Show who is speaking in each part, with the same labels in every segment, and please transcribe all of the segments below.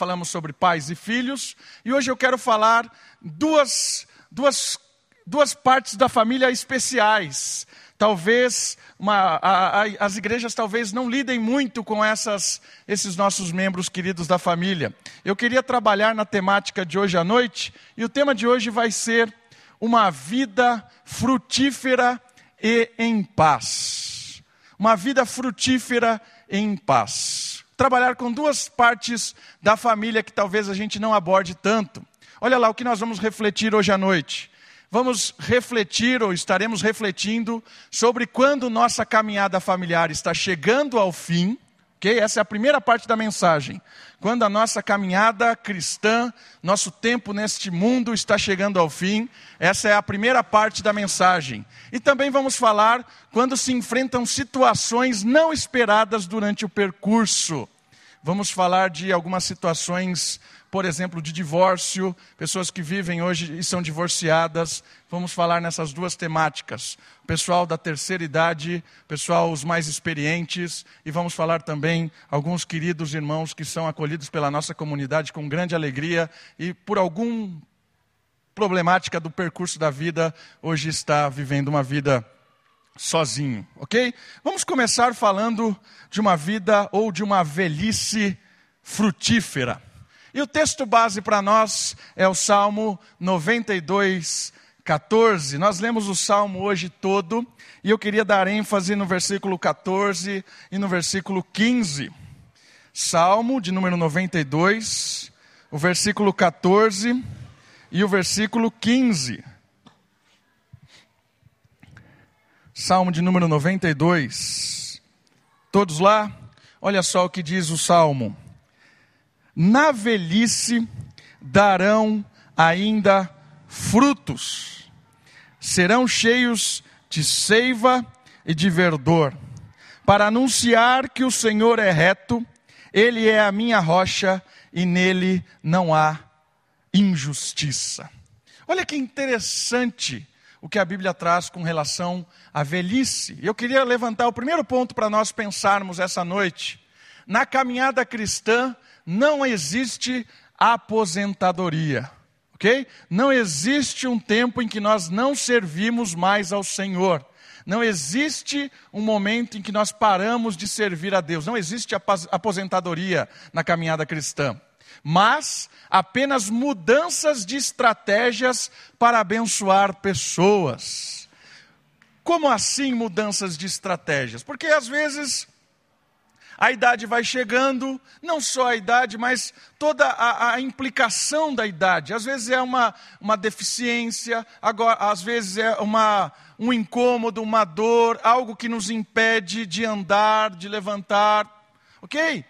Speaker 1: falamos sobre pais e filhos, e hoje eu quero falar duas, duas, duas partes da família especiais. Talvez uma, a, a, as igrejas talvez não lidem muito com essas, esses nossos membros queridos da família. Eu queria trabalhar na temática de hoje à noite, e o tema de hoje vai ser uma vida frutífera e em paz. Uma vida frutífera em paz. Trabalhar com duas partes da família que talvez a gente não aborde tanto. Olha lá o que nós vamos refletir hoje à noite. Vamos refletir, ou estaremos refletindo, sobre quando nossa caminhada familiar está chegando ao fim Ok? Essa é a primeira parte da mensagem. Quando a nossa caminhada cristã, nosso tempo neste mundo está chegando ao fim, essa é a primeira parte da mensagem. E também vamos falar quando se enfrentam situações não esperadas durante o percurso. Vamos falar de algumas situações por exemplo, de divórcio, pessoas que vivem hoje e são divorciadas. Vamos falar nessas duas temáticas. Pessoal da terceira idade, pessoal os mais experientes, e vamos falar também alguns queridos irmãos que são acolhidos pela nossa comunidade com grande alegria e por algum problemática do percurso da vida, hoje está vivendo uma vida sozinho, ok? Vamos começar falando de uma vida ou de uma velhice frutífera. E o texto base para nós é o Salmo 92, 14. Nós lemos o Salmo hoje todo e eu queria dar ênfase no versículo 14 e no versículo 15. Salmo de número 92, o versículo 14 e o versículo 15. Salmo de número 92. Todos lá? Olha só o que diz o Salmo na velhice darão ainda frutos, serão cheios de seiva e de verdor, para anunciar que o Senhor é reto, Ele é a minha rocha e nele não há injustiça. Olha que interessante o que a Bíblia traz com relação à velhice. Eu queria levantar o primeiro ponto para nós pensarmos essa noite. Na caminhada cristã, não existe aposentadoria. Ok? Não existe um tempo em que nós não servimos mais ao Senhor. Não existe um momento em que nós paramos de servir a Deus. Não existe aposentadoria na caminhada cristã. Mas apenas mudanças de estratégias para abençoar pessoas. Como assim mudanças de estratégias? Porque às vezes a idade vai chegando, não só a idade, mas toda a, a implicação da idade. Às vezes é uma, uma deficiência, agora, às vezes é uma, um incômodo, uma dor, algo que nos impede de andar, de levantar. Ok?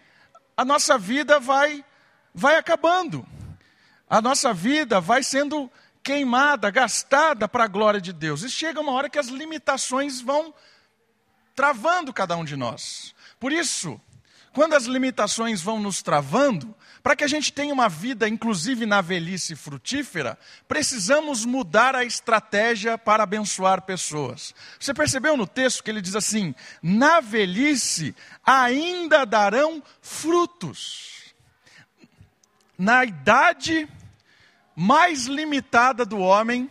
Speaker 1: A nossa vida vai, vai acabando. A nossa vida vai sendo queimada, gastada para a glória de Deus. E chega uma hora que as limitações vão travando cada um de nós. Por isso, quando as limitações vão nos travando, para que a gente tenha uma vida, inclusive na velhice frutífera, precisamos mudar a estratégia para abençoar pessoas. Você percebeu no texto que ele diz assim: na velhice ainda darão frutos. Na idade mais limitada do homem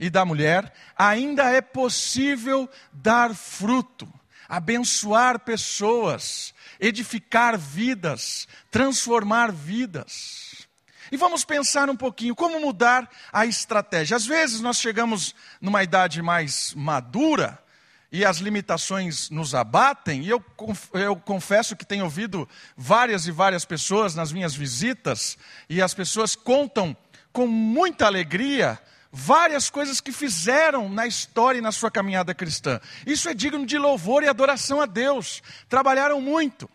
Speaker 1: e da mulher, ainda é possível dar fruto abençoar pessoas, edificar vidas, transformar vidas. E vamos pensar um pouquinho como mudar a estratégia. Às vezes nós chegamos numa idade mais madura e as limitações nos abatem, e eu, eu confesso que tenho ouvido várias e várias pessoas nas minhas visitas, e as pessoas contam com muita alegria várias coisas que fizeram na história e na sua caminhada cristã. Isso é digno de louvor e adoração a Deus. Trabalharam muito.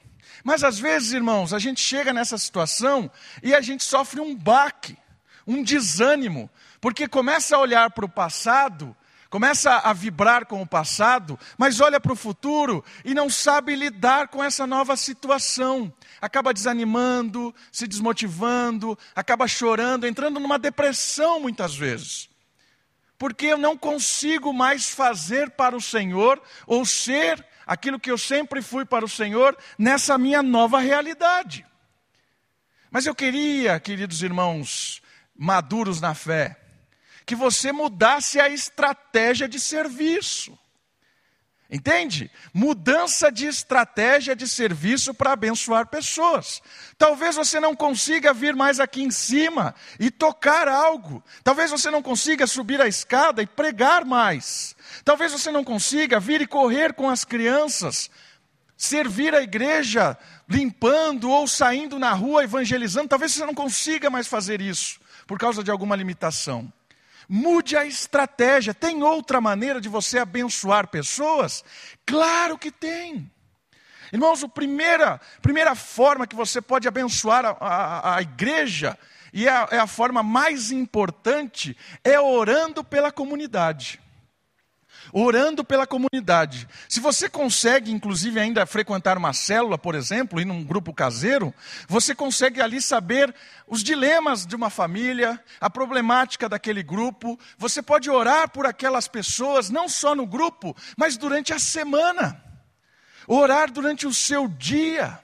Speaker 1: Mas às vezes, irmãos, a gente chega nessa situação e a gente sofre um baque, um desânimo, porque começa a olhar para o passado, começa a vibrar com o passado, mas olha para o futuro e não sabe lidar com essa nova situação. Acaba desanimando, se desmotivando, acaba chorando, entrando numa depressão muitas vezes porque eu não consigo mais fazer para o Senhor ou ser aquilo que eu sempre fui para o Senhor nessa minha nova realidade. Mas eu queria, queridos irmãos maduros na fé, que você mudasse a estratégia de serviço. Entende? Mudança de estratégia de serviço para abençoar pessoas. Talvez você não consiga vir mais aqui em cima e tocar algo. Talvez você não consiga subir a escada e pregar mais. Talvez você não consiga vir e correr com as crianças, servir a igreja limpando ou saindo na rua evangelizando. Talvez você não consiga mais fazer isso por causa de alguma limitação. Mude a estratégia. Tem outra maneira de você abençoar pessoas? Claro que tem. Irmãos, a primeira, primeira forma que você pode abençoar a, a, a igreja, e é a, é a forma mais importante, é orando pela comunidade orando pela comunidade. Se você consegue, inclusive, ainda frequentar uma célula, por exemplo, ir num grupo caseiro, você consegue ali saber os dilemas de uma família, a problemática daquele grupo. Você pode orar por aquelas pessoas, não só no grupo, mas durante a semana. Orar durante o seu dia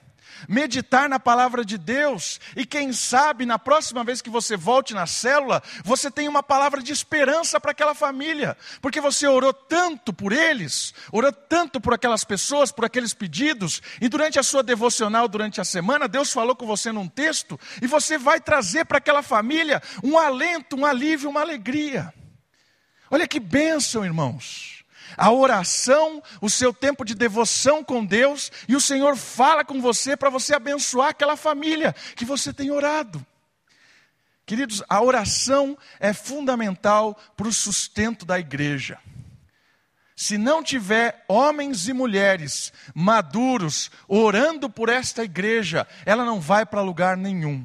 Speaker 1: meditar na palavra de Deus, e quem sabe na próxima vez que você volte na célula, você tem uma palavra de esperança para aquela família, porque você orou tanto por eles, orou tanto por aquelas pessoas, por aqueles pedidos, e durante a sua devocional, durante a semana, Deus falou com você num texto, e você vai trazer para aquela família um alento, um alívio, uma alegria. Olha que bênção, irmãos a oração, o seu tempo de devoção com Deus, e o Senhor fala com você para você abençoar aquela família que você tem orado. Queridos, a oração é fundamental para o sustento da igreja. Se não tiver homens e mulheres maduros orando por esta igreja, ela não vai para lugar nenhum.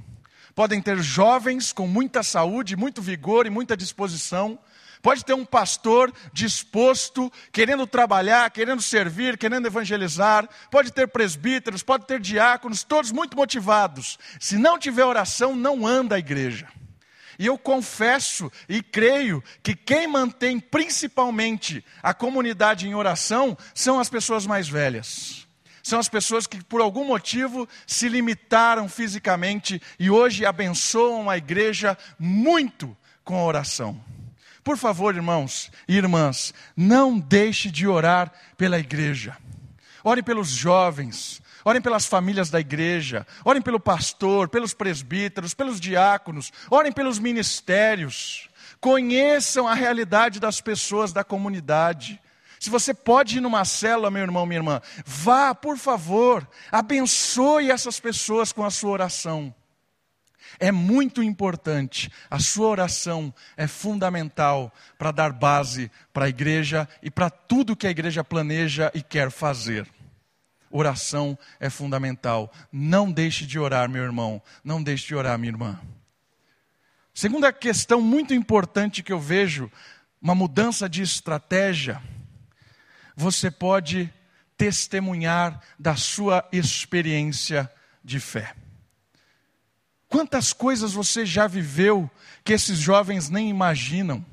Speaker 1: Podem ter jovens com muita saúde, muito vigor e muita disposição, Pode ter um pastor disposto, querendo trabalhar, querendo servir, querendo evangelizar. Pode ter presbíteros, pode ter diáconos, todos muito motivados. Se não tiver oração, não anda a igreja. E eu confesso e creio que quem mantém principalmente a comunidade em oração são as pessoas mais velhas. São as pessoas que, por algum motivo, se limitaram fisicamente e hoje abençoam a igreja muito com a oração. Por favor, irmãos e irmãs, não deixe de orar pela igreja. Ore pelos jovens, orem pelas famílias da igreja, orem pelo pastor, pelos presbíteros, pelos diáconos, orem pelos ministérios. Conheçam a realidade das pessoas da comunidade. Se você pode ir numa célula, meu irmão, minha irmã, vá, por favor, abençoe essas pessoas com a sua oração. É muito importante, a sua oração é fundamental para dar base para a igreja e para tudo que a igreja planeja e quer fazer. Oração é fundamental. Não deixe de orar, meu irmão. Não deixe de orar, minha irmã. Segunda questão muito importante que eu vejo, uma mudança de estratégia. Você pode testemunhar da sua experiência de fé. Quantas coisas você já viveu que esses jovens nem imaginam?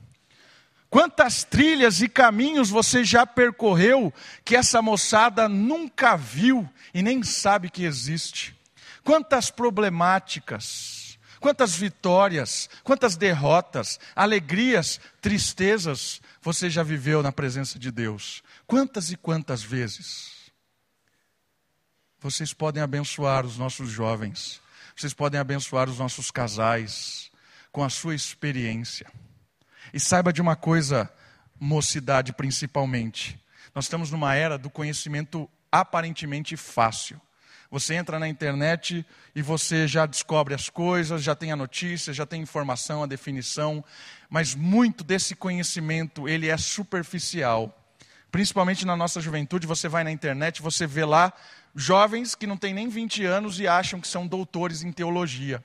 Speaker 1: Quantas trilhas e caminhos você já percorreu que essa moçada nunca viu e nem sabe que existe? Quantas problemáticas, quantas vitórias, quantas derrotas, alegrias, tristezas você já viveu na presença de Deus? Quantas e quantas vezes? Vocês podem abençoar os nossos jovens vocês podem abençoar os nossos casais com a sua experiência. E saiba de uma coisa, mocidade principalmente. Nós estamos numa era do conhecimento aparentemente fácil. Você entra na internet e você já descobre as coisas, já tem a notícia, já tem informação, a definição, mas muito desse conhecimento, ele é superficial. Principalmente na nossa juventude, você vai na internet, você vê lá jovens que não têm nem 20 anos e acham que são doutores em teologia.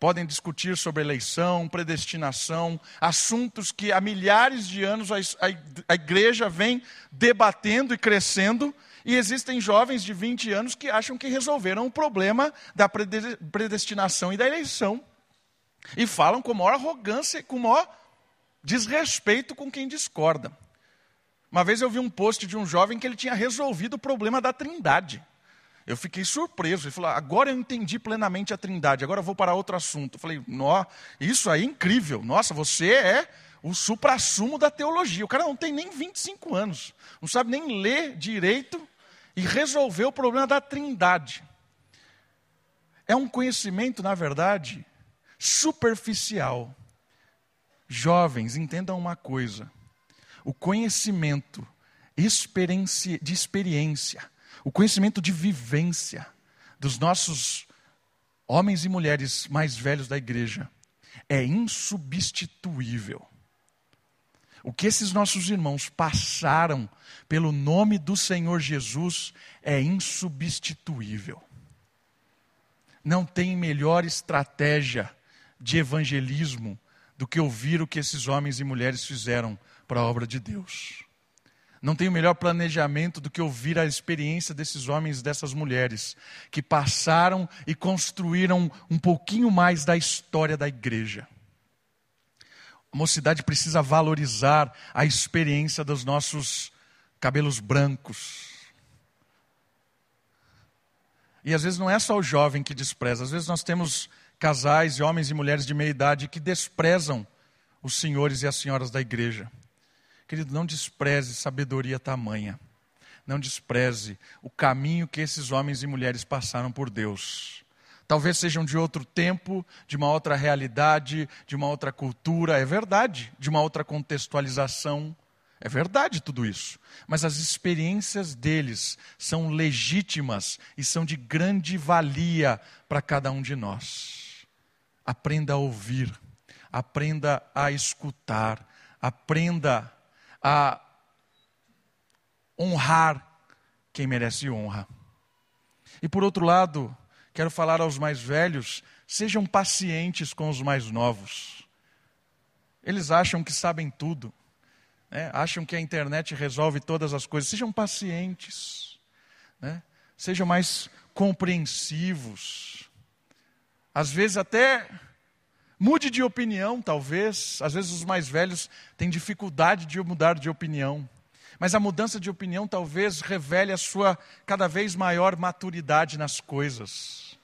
Speaker 1: Podem discutir sobre eleição, predestinação, assuntos que há milhares de anos a igreja vem debatendo e crescendo, e existem jovens de 20 anos que acham que resolveram o problema da predestinação e da eleição. E falam com maior arrogância, com maior desrespeito com quem discorda. Uma vez eu vi um post de um jovem que ele tinha resolvido o problema da trindade. Eu fiquei surpreso. Ele falou: agora eu entendi plenamente a Trindade, agora eu vou para outro assunto. Eu falei: Nó, isso aí é incrível. Nossa, você é o supra-sumo da teologia. O cara não tem nem 25 anos, não sabe nem ler direito e resolver o problema da Trindade. É um conhecimento, na verdade, superficial. Jovens, entendam uma coisa: o conhecimento de experiência, o conhecimento de vivência dos nossos homens e mulheres mais velhos da igreja é insubstituível. O que esses nossos irmãos passaram pelo nome do Senhor Jesus é insubstituível. Não tem melhor estratégia de evangelismo do que ouvir o que esses homens e mulheres fizeram para a obra de Deus. Não tem melhor planejamento do que ouvir a experiência desses homens e dessas mulheres que passaram e construíram um pouquinho mais da história da igreja. A mocidade precisa valorizar a experiência dos nossos cabelos brancos. E às vezes não é só o jovem que despreza, às vezes nós temos casais homens e mulheres de meia idade que desprezam os senhores e as senhoras da igreja. Querido, não despreze sabedoria tamanha. Não despreze o caminho que esses homens e mulheres passaram por Deus. Talvez sejam de outro tempo, de uma outra realidade, de uma outra cultura, é verdade, de uma outra contextualização. É verdade tudo isso. Mas as experiências deles são legítimas e são de grande valia para cada um de nós. Aprenda a ouvir, aprenda a escutar, aprenda a honrar quem merece honra. E por outro lado, Quero falar aos mais velhos: sejam pacientes com os mais novos. Eles acham que sabem tudo, né? acham que a internet resolve todas as coisas. Sejam pacientes, né? sejam mais compreensivos. Às vezes, até mude de opinião, talvez. Às vezes, os mais velhos têm dificuldade de mudar de opinião. Mas a mudança de opinião talvez revele a sua cada vez maior maturidade nas coisas.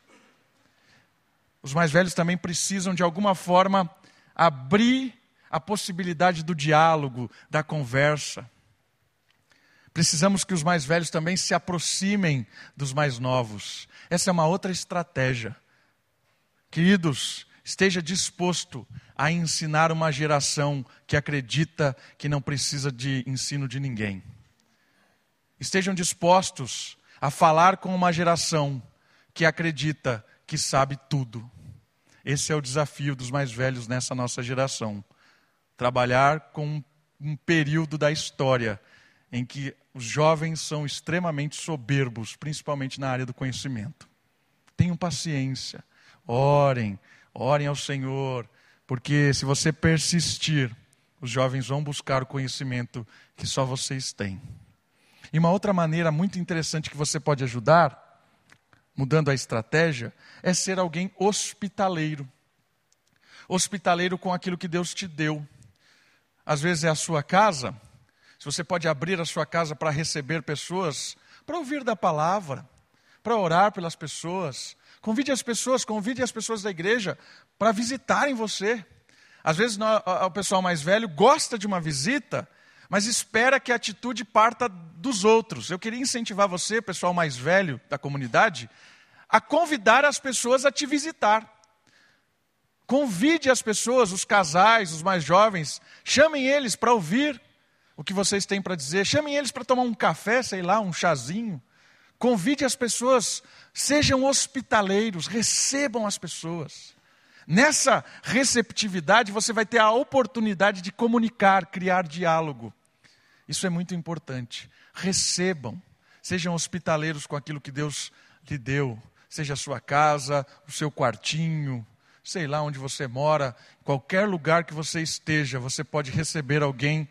Speaker 1: Os mais velhos também precisam, de alguma forma, abrir a possibilidade do diálogo, da conversa. Precisamos que os mais velhos também se aproximem dos mais novos. Essa é uma outra estratégia. Queridos, esteja disposto a ensinar uma geração que acredita que não precisa de ensino de ninguém. Estejam dispostos a falar com uma geração que acredita que sabe tudo. Esse é o desafio dos mais velhos nessa nossa geração. Trabalhar com um período da história em que os jovens são extremamente soberbos, principalmente na área do conhecimento. Tenham paciência, orem, orem ao Senhor, porque se você persistir, os jovens vão buscar o conhecimento que só vocês têm. E uma outra maneira muito interessante que você pode ajudar mudando a estratégia, é ser alguém hospitaleiro. Hospitaleiro com aquilo que Deus te deu. Às vezes é a sua casa, se você pode abrir a sua casa para receber pessoas, para ouvir da palavra, para orar pelas pessoas. Convide as pessoas, convide as pessoas da igreja para visitarem você. Às vezes o pessoal mais velho gosta de uma visita, mas espera que a atitude parta dos outros. Eu queria incentivar você, pessoal mais velho da comunidade, a convidar as pessoas a te visitar. Convide as pessoas, os casais, os mais jovens, chamem eles para ouvir o que vocês têm para dizer, chamem eles para tomar um café, sei lá, um chazinho. Convide as pessoas, sejam hospitaleiros, recebam as pessoas. Nessa receptividade, você vai ter a oportunidade de comunicar, criar diálogo. Isso é muito importante. Recebam, sejam hospitaleiros com aquilo que Deus lhe deu, seja a sua casa, o seu quartinho, sei lá onde você mora, qualquer lugar que você esteja, você pode receber alguém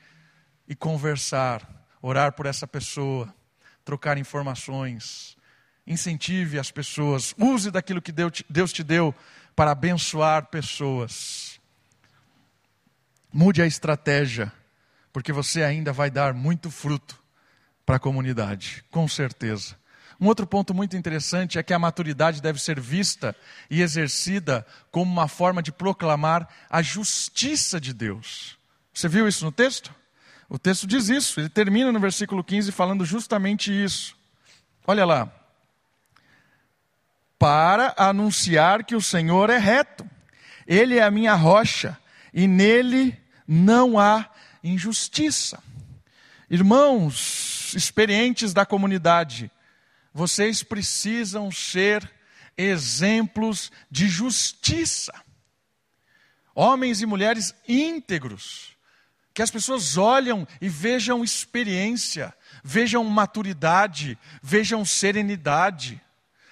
Speaker 1: e conversar, orar por essa pessoa, trocar informações. Incentive as pessoas, use daquilo que Deus te deu para abençoar pessoas. Mude a estratégia, porque você ainda vai dar muito fruto para a comunidade, com certeza. Um outro ponto muito interessante é que a maturidade deve ser vista e exercida como uma forma de proclamar a justiça de Deus. Você viu isso no texto? O texto diz isso, ele termina no versículo 15 falando justamente isso. Olha lá. Para anunciar que o Senhor é reto, Ele é a minha rocha, e nele não há injustiça. Irmãos experientes da comunidade, vocês precisam ser exemplos de justiça. Homens e mulheres íntegros, que as pessoas olham e vejam experiência, vejam maturidade, vejam serenidade.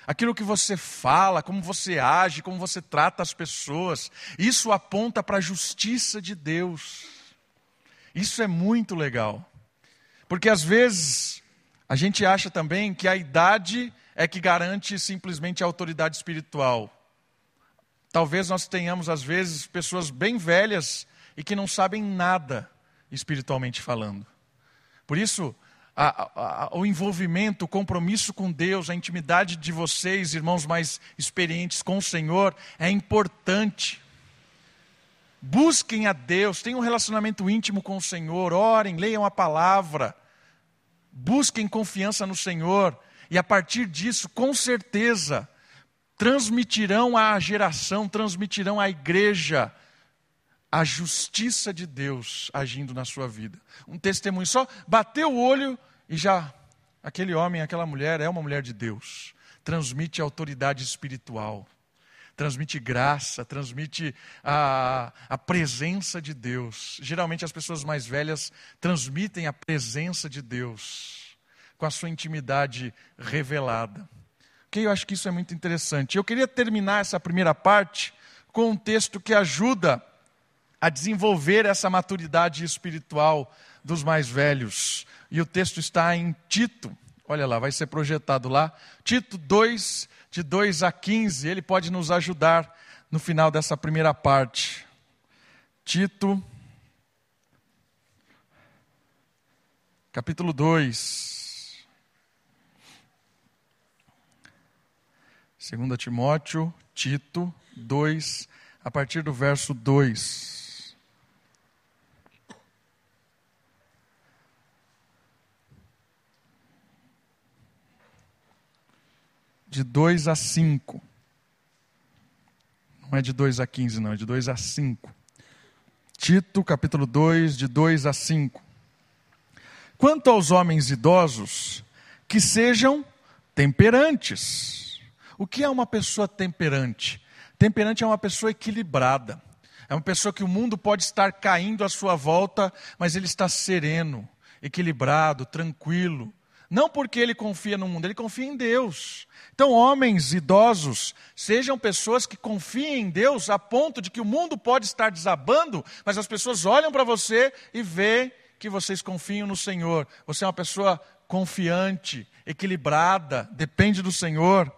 Speaker 1: Aquilo que você fala, como você age, como você trata as pessoas, isso aponta para a justiça de Deus. Isso é muito legal. Porque às vezes a gente acha também que a idade é que garante simplesmente a autoridade espiritual. Talvez nós tenhamos, às vezes, pessoas bem velhas e que não sabem nada espiritualmente falando. Por isso, a, a, o envolvimento, o compromisso com Deus, a intimidade de vocês, irmãos mais experientes com o Senhor, é importante. Busquem a Deus, tenham um relacionamento íntimo com o Senhor, orem, leiam a palavra, busquem confiança no Senhor, e a partir disso, com certeza, transmitirão à geração, transmitirão à igreja a justiça de Deus agindo na sua vida. Um testemunho só, bateu o olho e já, aquele homem, aquela mulher é uma mulher de Deus. Transmite autoridade espiritual, transmite graça, transmite a, a presença de Deus. Geralmente as pessoas mais velhas transmitem a presença de Deus com a sua intimidade revelada. Ok, eu acho que isso é muito interessante. Eu queria terminar essa primeira parte com um texto que ajuda a desenvolver essa maturidade espiritual dos mais velhos. E o texto está em Tito, olha lá, vai ser projetado lá. Tito 2, de 2 a 15, ele pode nos ajudar no final dessa primeira parte. Tito, capítulo 2. 2 Timóteo, Tito 2, a partir do verso 2. De 2 a 5. Não é de 2 a 15, não, é de 2 a 5. Tito, capítulo 2, de 2 a 5. Quanto aos homens idosos, que sejam temperantes. O que é uma pessoa temperante? Temperante é uma pessoa equilibrada. É uma pessoa que o mundo pode estar caindo à sua volta, mas ele está sereno, equilibrado, tranquilo. Não porque ele confia no mundo, ele confia em Deus. Então, homens idosos, sejam pessoas que confiem em Deus a ponto de que o mundo pode estar desabando, mas as pessoas olham para você e vê que vocês confiam no Senhor. Você é uma pessoa confiante, equilibrada, depende do Senhor,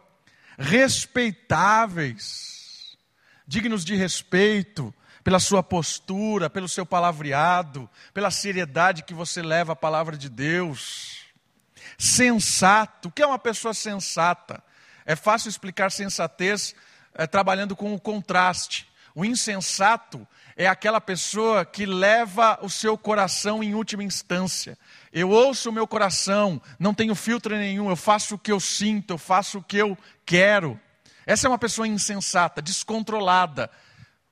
Speaker 1: respeitáveis, dignos de respeito, pela sua postura, pelo seu palavreado, pela seriedade que você leva a palavra de Deus. Sensato, o que é uma pessoa sensata? É fácil explicar sensatez é, trabalhando com o contraste. O insensato é aquela pessoa que leva o seu coração em última instância. Eu ouço o meu coração, não tenho filtro nenhum, eu faço o que eu sinto, eu faço o que eu quero. Essa é uma pessoa insensata, descontrolada,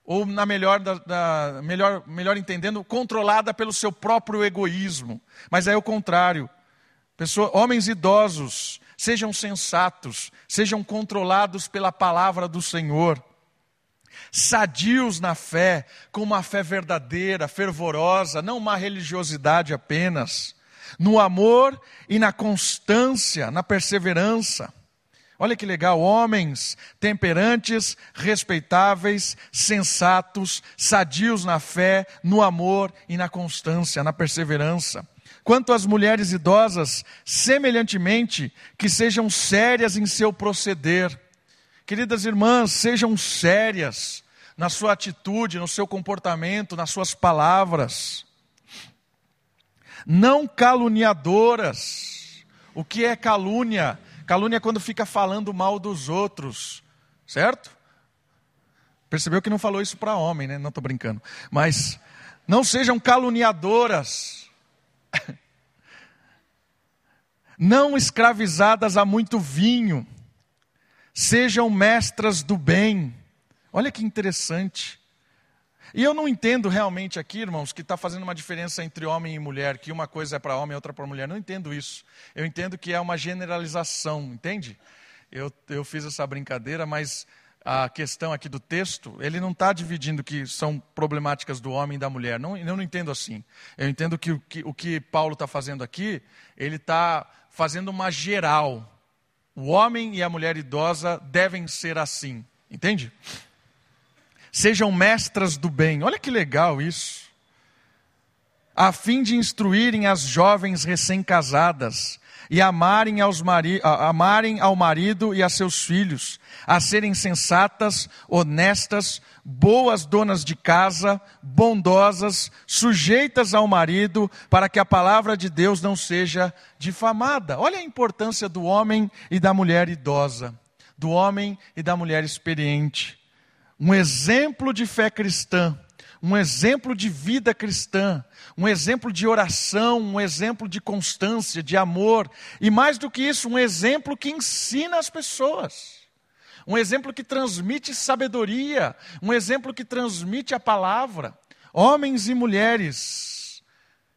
Speaker 1: ou na melhor, da, da, melhor, melhor entendendo, controlada pelo seu próprio egoísmo. Mas é o contrário. Pessoa, homens idosos sejam sensatos, sejam controlados pela palavra do Senhor, sadios na fé, com uma fé verdadeira, fervorosa, não uma religiosidade apenas, no amor e na constância, na perseverança. Olha que legal, homens temperantes, respeitáveis, sensatos, sadios na fé, no amor e na constância, na perseverança. Quanto às mulheres idosas, semelhantemente, que sejam sérias em seu proceder. Queridas irmãs, sejam sérias na sua atitude, no seu comportamento, nas suas palavras. Não caluniadoras. O que é calúnia? Calúnia é quando fica falando mal dos outros, certo? Percebeu que não falou isso para homem, né? Não estou brincando. Mas não sejam caluniadoras. Não escravizadas a muito vinho. Sejam mestras do bem. Olha que interessante. E eu não entendo realmente aqui, irmãos, que está fazendo uma diferença entre homem e mulher, que uma coisa é para homem e outra para mulher. Não entendo isso. Eu entendo que é uma generalização, entende? Eu, eu fiz essa brincadeira, mas a questão aqui do texto, ele não está dividindo que são problemáticas do homem e da mulher. Não, eu não entendo assim. Eu entendo que o que, o que Paulo está fazendo aqui, ele está fazendo uma geral. O homem e a mulher idosa devem ser assim. Entende? Sejam mestras do bem. Olha que legal isso. A fim de instruírem as jovens recém-casadas e amarem, aos mari amarem ao marido e a seus filhos, a serem sensatas, honestas, boas donas de casa, bondosas, sujeitas ao marido, para que a palavra de Deus não seja difamada. Olha a importância do homem e da mulher idosa, do homem e da mulher experiente um exemplo de fé cristã, um exemplo de vida cristã, um exemplo de oração, um exemplo de constância, de amor, e mais do que isso, um exemplo que ensina as pessoas. Um exemplo que transmite sabedoria, um exemplo que transmite a palavra. Homens e mulheres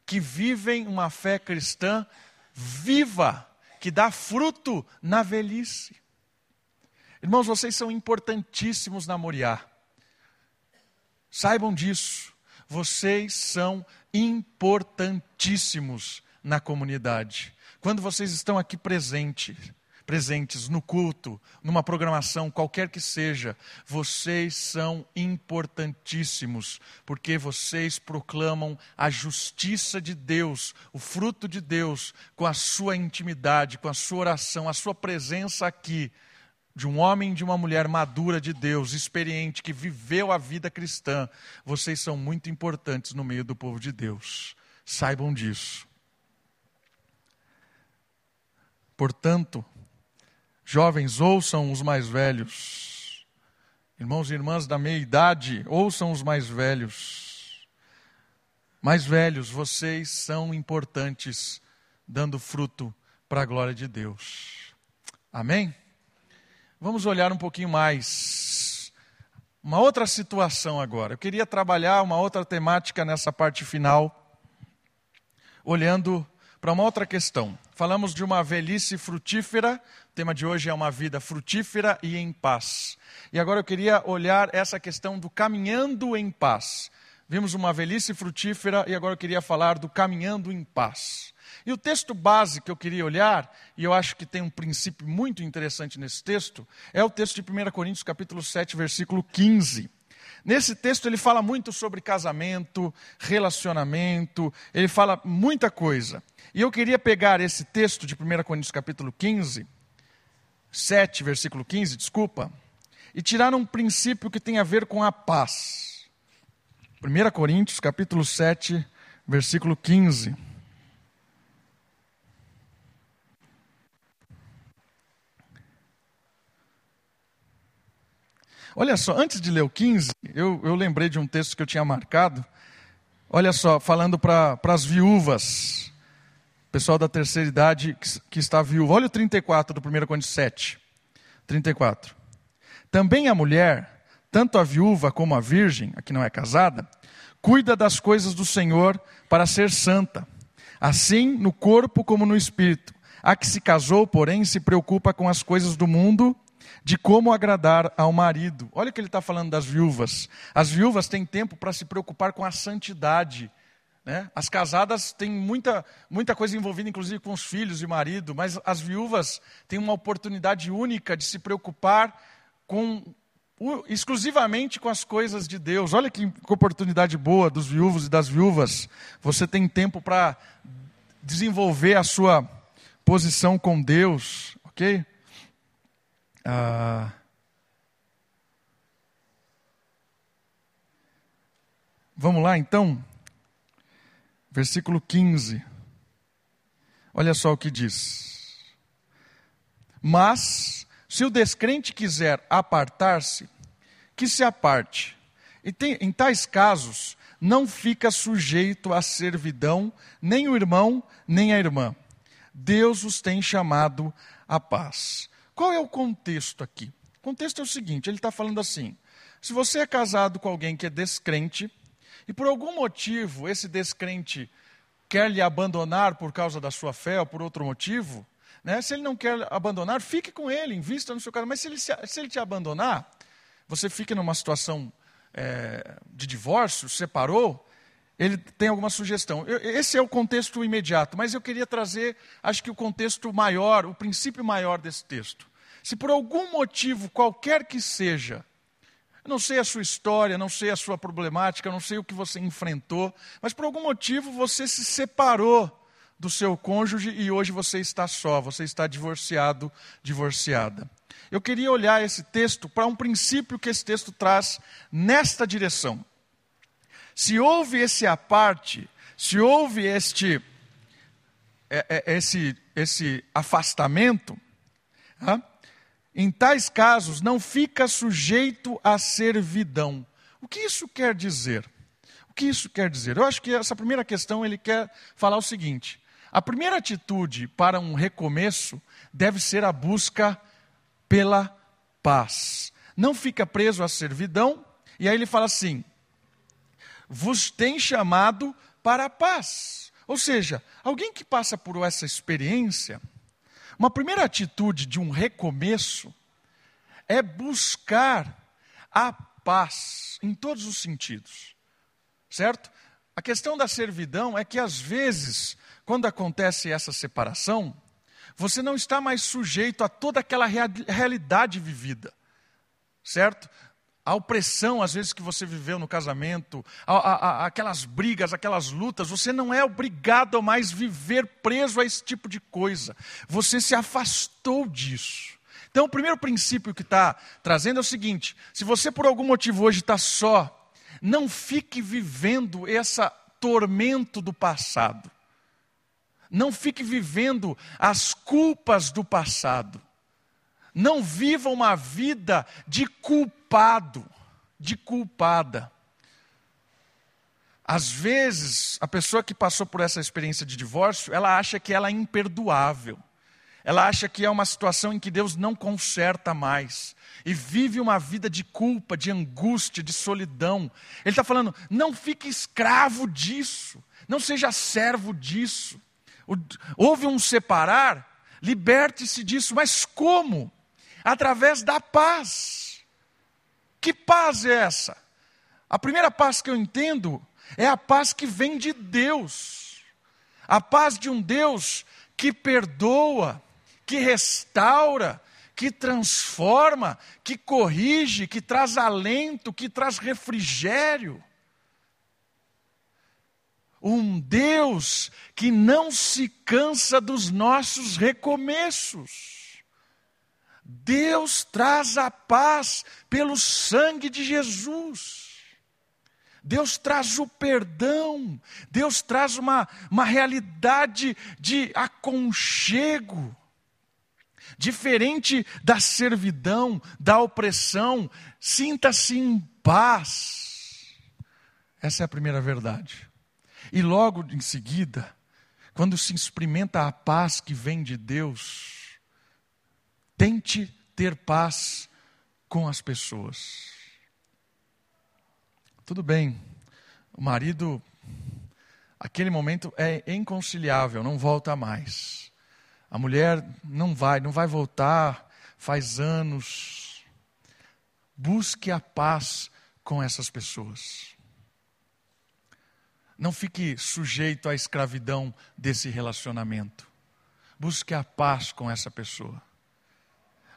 Speaker 1: que vivem uma fé cristã viva, que dá fruto na velhice. Irmãos, vocês são importantíssimos na Moriá. Saibam disso. Vocês são importantíssimos na comunidade. Quando vocês estão aqui presentes, presentes no culto, numa programação, qualquer que seja, vocês são importantíssimos, porque vocês proclamam a justiça de Deus, o fruto de Deus, com a sua intimidade, com a sua oração, a sua presença aqui de um homem e de uma mulher madura de Deus, experiente, que viveu a vida cristã, vocês são muito importantes no meio do povo de Deus. Saibam disso. Portanto, jovens, ouçam os mais velhos. Irmãos e irmãs da meia idade, ouçam os mais velhos. Mais velhos, vocês são importantes, dando fruto para a glória de Deus. Amém? Vamos olhar um pouquinho mais. Uma outra situação agora. Eu queria trabalhar uma outra temática nessa parte final, olhando para uma outra questão. Falamos de uma velhice frutífera, o tema de hoje é uma vida frutífera e em paz. E agora eu queria olhar essa questão do caminhando em paz. Vimos uma velhice frutífera e agora eu queria falar do caminhando em paz. E o texto base que eu queria olhar, e eu acho que tem um princípio muito interessante nesse texto, é o texto de 1 Coríntios capítulo 7, versículo 15. Nesse texto ele fala muito sobre casamento, relacionamento, ele fala muita coisa. E eu queria pegar esse texto de 1 Coríntios capítulo 15, 7, versículo 15, desculpa, e tirar um princípio que tem a ver com a paz. 1 Coríntios capítulo 7, versículo 15. Olha só, antes de ler o 15, eu, eu lembrei de um texto que eu tinha marcado. Olha só, falando para as viúvas, pessoal da terceira idade que, que está viúvo. Olha o 34 do 1 Coríntios 7. 34. Também a mulher, tanto a viúva como a virgem, a que não é casada, cuida das coisas do Senhor para ser santa, assim no corpo como no espírito. A que se casou, porém, se preocupa com as coisas do mundo de como agradar ao marido. Olha o que ele está falando das viúvas. As viúvas têm tempo para se preocupar com a santidade. Né? As casadas têm muita, muita coisa envolvida, inclusive com os filhos e marido, mas as viúvas têm uma oportunidade única de se preocupar com exclusivamente com as coisas de Deus. Olha que oportunidade boa dos viúvos e das viúvas. Você tem tempo para desenvolver a sua posição com Deus, ok? Ah, vamos lá então, versículo 15. Olha só o que diz. Mas, se o descrente quiser apartar-se, que se aparte. E tem, em tais casos, não fica sujeito à servidão nem o irmão, nem a irmã. Deus os tem chamado à paz. Qual é o contexto aqui? O contexto é o seguinte: ele está falando assim. Se você é casado com alguém que é descrente, e por algum motivo esse descrente quer lhe abandonar por causa da sua fé ou por outro motivo, né? se ele não quer abandonar, fique com ele, invista no seu casamento. Mas se ele, se ele te abandonar, você fica numa situação é, de divórcio, separou, ele tem alguma sugestão. Eu, esse é o contexto imediato, mas eu queria trazer, acho que o contexto maior, o princípio maior desse texto. Se por algum motivo, qualquer que seja, não sei a sua história, não sei a sua problemática, não sei o que você enfrentou, mas por algum motivo você se separou do seu cônjuge e hoje você está só, você está divorciado, divorciada. Eu queria olhar esse texto para um princípio que esse texto traz nesta direção. Se houve esse aparte, se houve este, é, é, esse, esse afastamento, em tais casos não fica sujeito à servidão. O que isso quer dizer? O que isso quer dizer? Eu acho que essa primeira questão ele quer falar o seguinte: a primeira atitude para um recomeço deve ser a busca pela paz. Não fica preso à servidão, e aí ele fala assim: vos tem chamado para a paz. Ou seja, alguém que passa por essa experiência, uma primeira atitude de um recomeço é buscar a paz em todos os sentidos. Certo? A questão da servidão é que às vezes, quando acontece essa separação, você não está mais sujeito a toda aquela realidade vivida. Certo? A opressão, às vezes, que você viveu no casamento, a, a, a, aquelas brigas, aquelas lutas, você não é obrigado a mais viver preso a esse tipo de coisa. Você se afastou disso. Então, o primeiro princípio que está trazendo é o seguinte: se você por algum motivo hoje está só, não fique vivendo esse tormento do passado. Não fique vivendo as culpas do passado. Não viva uma vida de culpado, de culpada. Às vezes, a pessoa que passou por essa experiência de divórcio, ela acha que ela é imperdoável. Ela acha que é uma situação em que Deus não conserta mais. E vive uma vida de culpa, de angústia, de solidão. Ele está falando: não fique escravo disso. Não seja servo disso. Houve um separar, liberte-se disso. Mas como? Através da paz. Que paz é essa? A primeira paz que eu entendo é a paz que vem de Deus. A paz de um Deus que perdoa, que restaura, que transforma, que corrige, que traz alento, que traz refrigério. Um Deus que não se cansa dos nossos recomeços. Deus traz a paz pelo sangue de Jesus. Deus traz o perdão, Deus traz uma, uma realidade de aconchego, diferente da servidão, da opressão. Sinta-se em paz. Essa é a primeira verdade. E logo em seguida, quando se experimenta a paz que vem de Deus, Tente ter paz com as pessoas. Tudo bem, o marido, aquele momento é inconciliável, não volta mais. A mulher não vai, não vai voltar, faz anos. Busque a paz com essas pessoas. Não fique sujeito à escravidão desse relacionamento. Busque a paz com essa pessoa.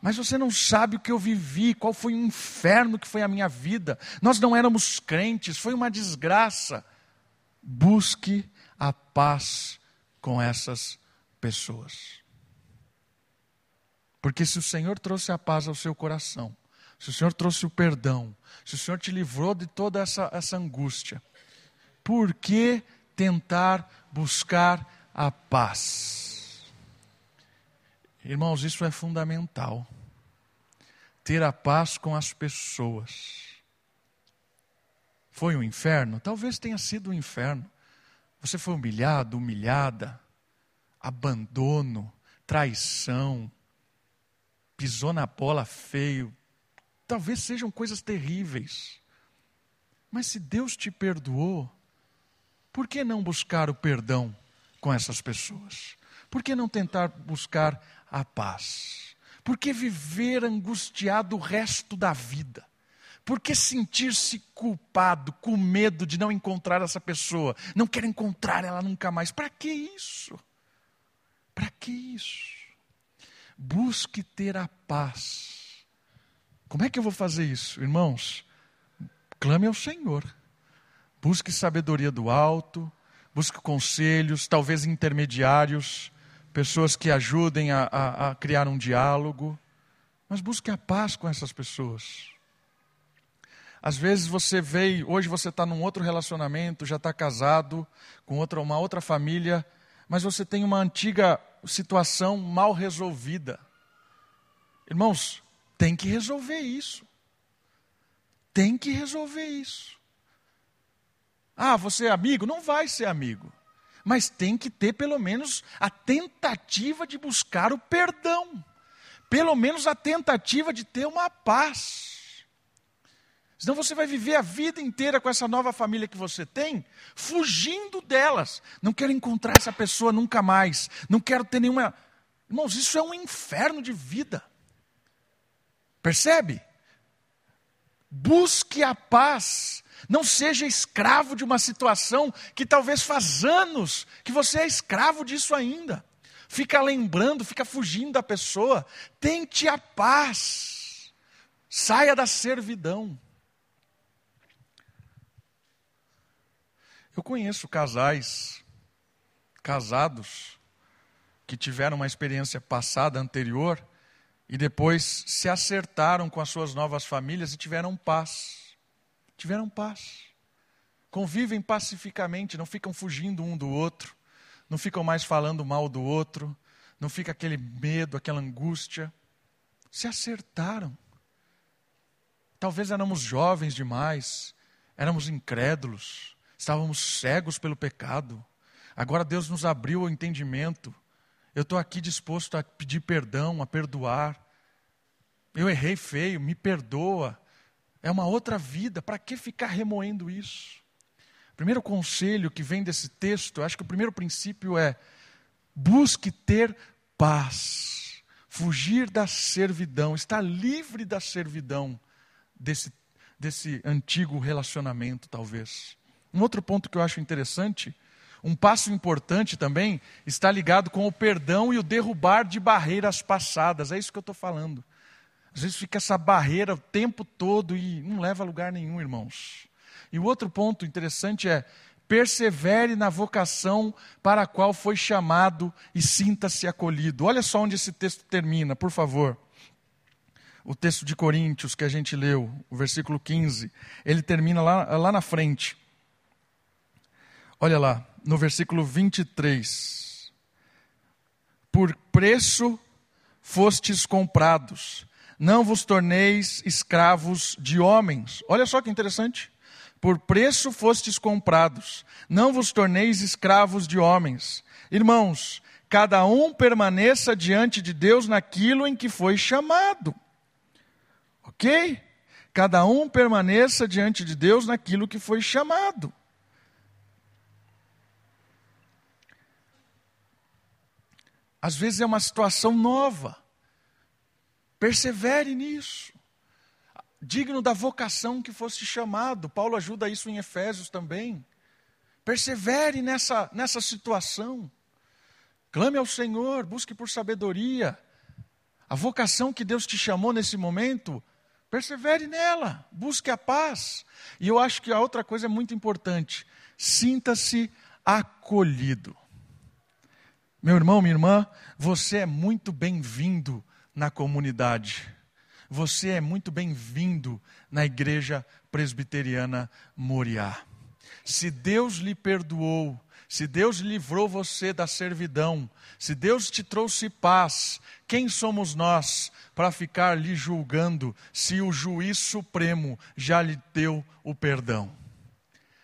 Speaker 1: Mas você não sabe o que eu vivi, qual foi o inferno que foi a minha vida. Nós não éramos crentes, foi uma desgraça. Busque a paz com essas pessoas. Porque se o Senhor trouxe a paz ao seu coração, se o Senhor trouxe o perdão, se o Senhor te livrou de toda essa, essa angústia, por que tentar buscar a paz? Irmãos, isso é fundamental. Ter a paz com as pessoas. Foi um inferno? Talvez tenha sido um inferno. Você foi humilhado, humilhada, abandono, traição, pisou na bola feio. Talvez sejam coisas terríveis. Mas se Deus te perdoou, por que não buscar o perdão com essas pessoas? Por que não tentar buscar a paz? Por que viver angustiado o resto da vida? Por que sentir-se culpado, com medo de não encontrar essa pessoa? Não quero encontrar ela nunca mais. Para que isso? Para que isso? Busque ter a paz. Como é que eu vou fazer isso, irmãos? Clame ao Senhor. Busque sabedoria do alto, busque conselhos, talvez intermediários, pessoas que ajudem a, a, a criar um diálogo, mas busque a paz com essas pessoas. Às vezes você veio, hoje você está num outro relacionamento, já está casado com outra, uma outra família, mas você tem uma antiga situação mal resolvida. Irmãos, tem que resolver isso. Tem que resolver isso. Ah, você é amigo? Não vai ser amigo. Mas tem que ter pelo menos a tentativa de buscar o perdão. Pelo menos a tentativa de ter uma paz. Senão você vai viver a vida inteira com essa nova família que você tem, fugindo delas. Não quero encontrar essa pessoa nunca mais. Não quero ter nenhuma. Irmãos, isso é um inferno de vida. Percebe? Busque a paz. Não seja escravo de uma situação que talvez faz anos que você é escravo disso ainda. Fica lembrando, fica fugindo da pessoa. Tente a paz. Saia da servidão. Eu conheço casais casados que tiveram uma experiência passada anterior e depois se acertaram com as suas novas famílias e tiveram paz. Tiveram paz. Convivem pacificamente, não ficam fugindo um do outro, não ficam mais falando mal do outro, não fica aquele medo, aquela angústia. Se acertaram. Talvez éramos jovens demais, éramos incrédulos, Estávamos cegos pelo pecado. Agora Deus nos abriu o entendimento. Eu estou aqui disposto a pedir perdão, a perdoar. Eu errei feio, me perdoa. É uma outra vida, para que ficar remoendo isso? Primeiro conselho que vem desse texto, acho que o primeiro princípio é: busque ter paz, fugir da servidão, estar livre da servidão desse, desse antigo relacionamento, talvez. Um outro ponto que eu acho interessante, um passo importante também, está ligado com o perdão e o derrubar de barreiras passadas. É isso que eu estou falando. Às vezes fica essa barreira o tempo todo e não leva a lugar nenhum, irmãos. E o outro ponto interessante é persevere na vocação para a qual foi chamado e sinta-se acolhido. Olha só onde esse texto termina, por favor. O texto de Coríntios que a gente leu, o versículo 15, ele termina lá, lá na frente. Olha lá, no versículo 23. Por preço fostes comprados, não vos torneis escravos de homens. Olha só que interessante. Por preço fostes comprados, não vos torneis escravos de homens. Irmãos, cada um permaneça diante de Deus naquilo em que foi chamado. Ok? Cada um permaneça diante de Deus naquilo que foi chamado. Às vezes é uma situação nova. Persevere nisso. Digno da vocação que fosse chamado. Paulo ajuda isso em Efésios também. Persevere nessa, nessa situação. Clame ao Senhor, busque por sabedoria. A vocação que Deus te chamou nesse momento, persevere nela, busque a paz. E eu acho que a outra coisa é muito importante: sinta-se acolhido. Meu irmão, minha irmã, você é muito bem-vindo na comunidade. Você é muito bem-vindo na igreja presbiteriana Moriá. Se Deus lhe perdoou, se Deus livrou você da servidão, se Deus te trouxe paz, quem somos nós para ficar lhe julgando se o juiz supremo já lhe deu o perdão?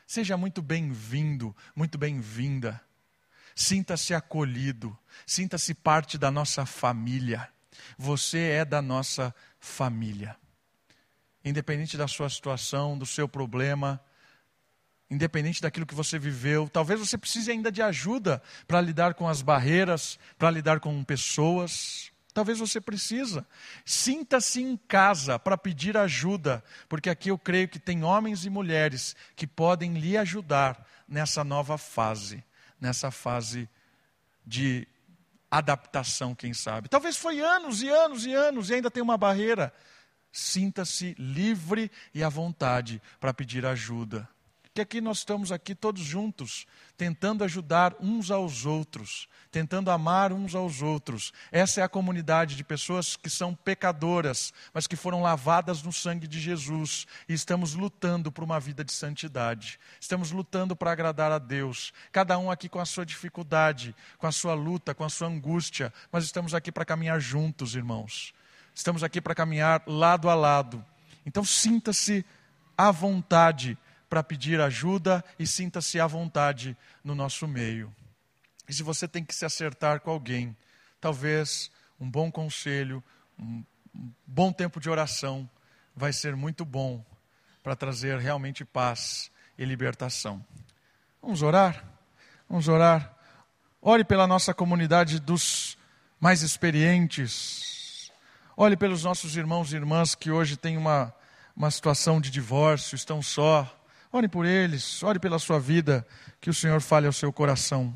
Speaker 1: Seja muito bem-vindo, muito bem-vinda. Sinta-se acolhido, sinta-se parte da nossa família. Você é da nossa família. Independente da sua situação, do seu problema, independente daquilo que você viveu, talvez você precise ainda de ajuda para lidar com as barreiras, para lidar com pessoas. Talvez você precisa. Sinta-se em casa para pedir ajuda, porque aqui eu creio que tem homens e mulheres que podem lhe ajudar nessa nova fase, nessa fase de adaptação, quem sabe. Talvez foi anos e anos e anos e ainda tem uma barreira. Sinta-se livre e à vontade para pedir ajuda que aqui nós estamos aqui todos juntos, tentando ajudar uns aos outros, tentando amar uns aos outros. Essa é a comunidade de pessoas que são pecadoras, mas que foram lavadas no sangue de Jesus e estamos lutando por uma vida de santidade. Estamos lutando para agradar a Deus. Cada um aqui com a sua dificuldade, com a sua luta, com a sua angústia, mas estamos aqui para caminhar juntos, irmãos. Estamos aqui para caminhar lado a lado. Então sinta-se à vontade para pedir ajuda e sinta-se à vontade no nosso meio. E se você tem que se acertar com alguém, talvez um bom conselho, um bom tempo de oração vai ser muito bom para trazer realmente paz e libertação. Vamos orar? Vamos orar. Ore pela nossa comunidade dos mais experientes. Olhe pelos nossos irmãos e irmãs que hoje têm uma, uma situação de divórcio, estão só Ore por eles, ore pela sua vida, que o Senhor fale ao seu coração.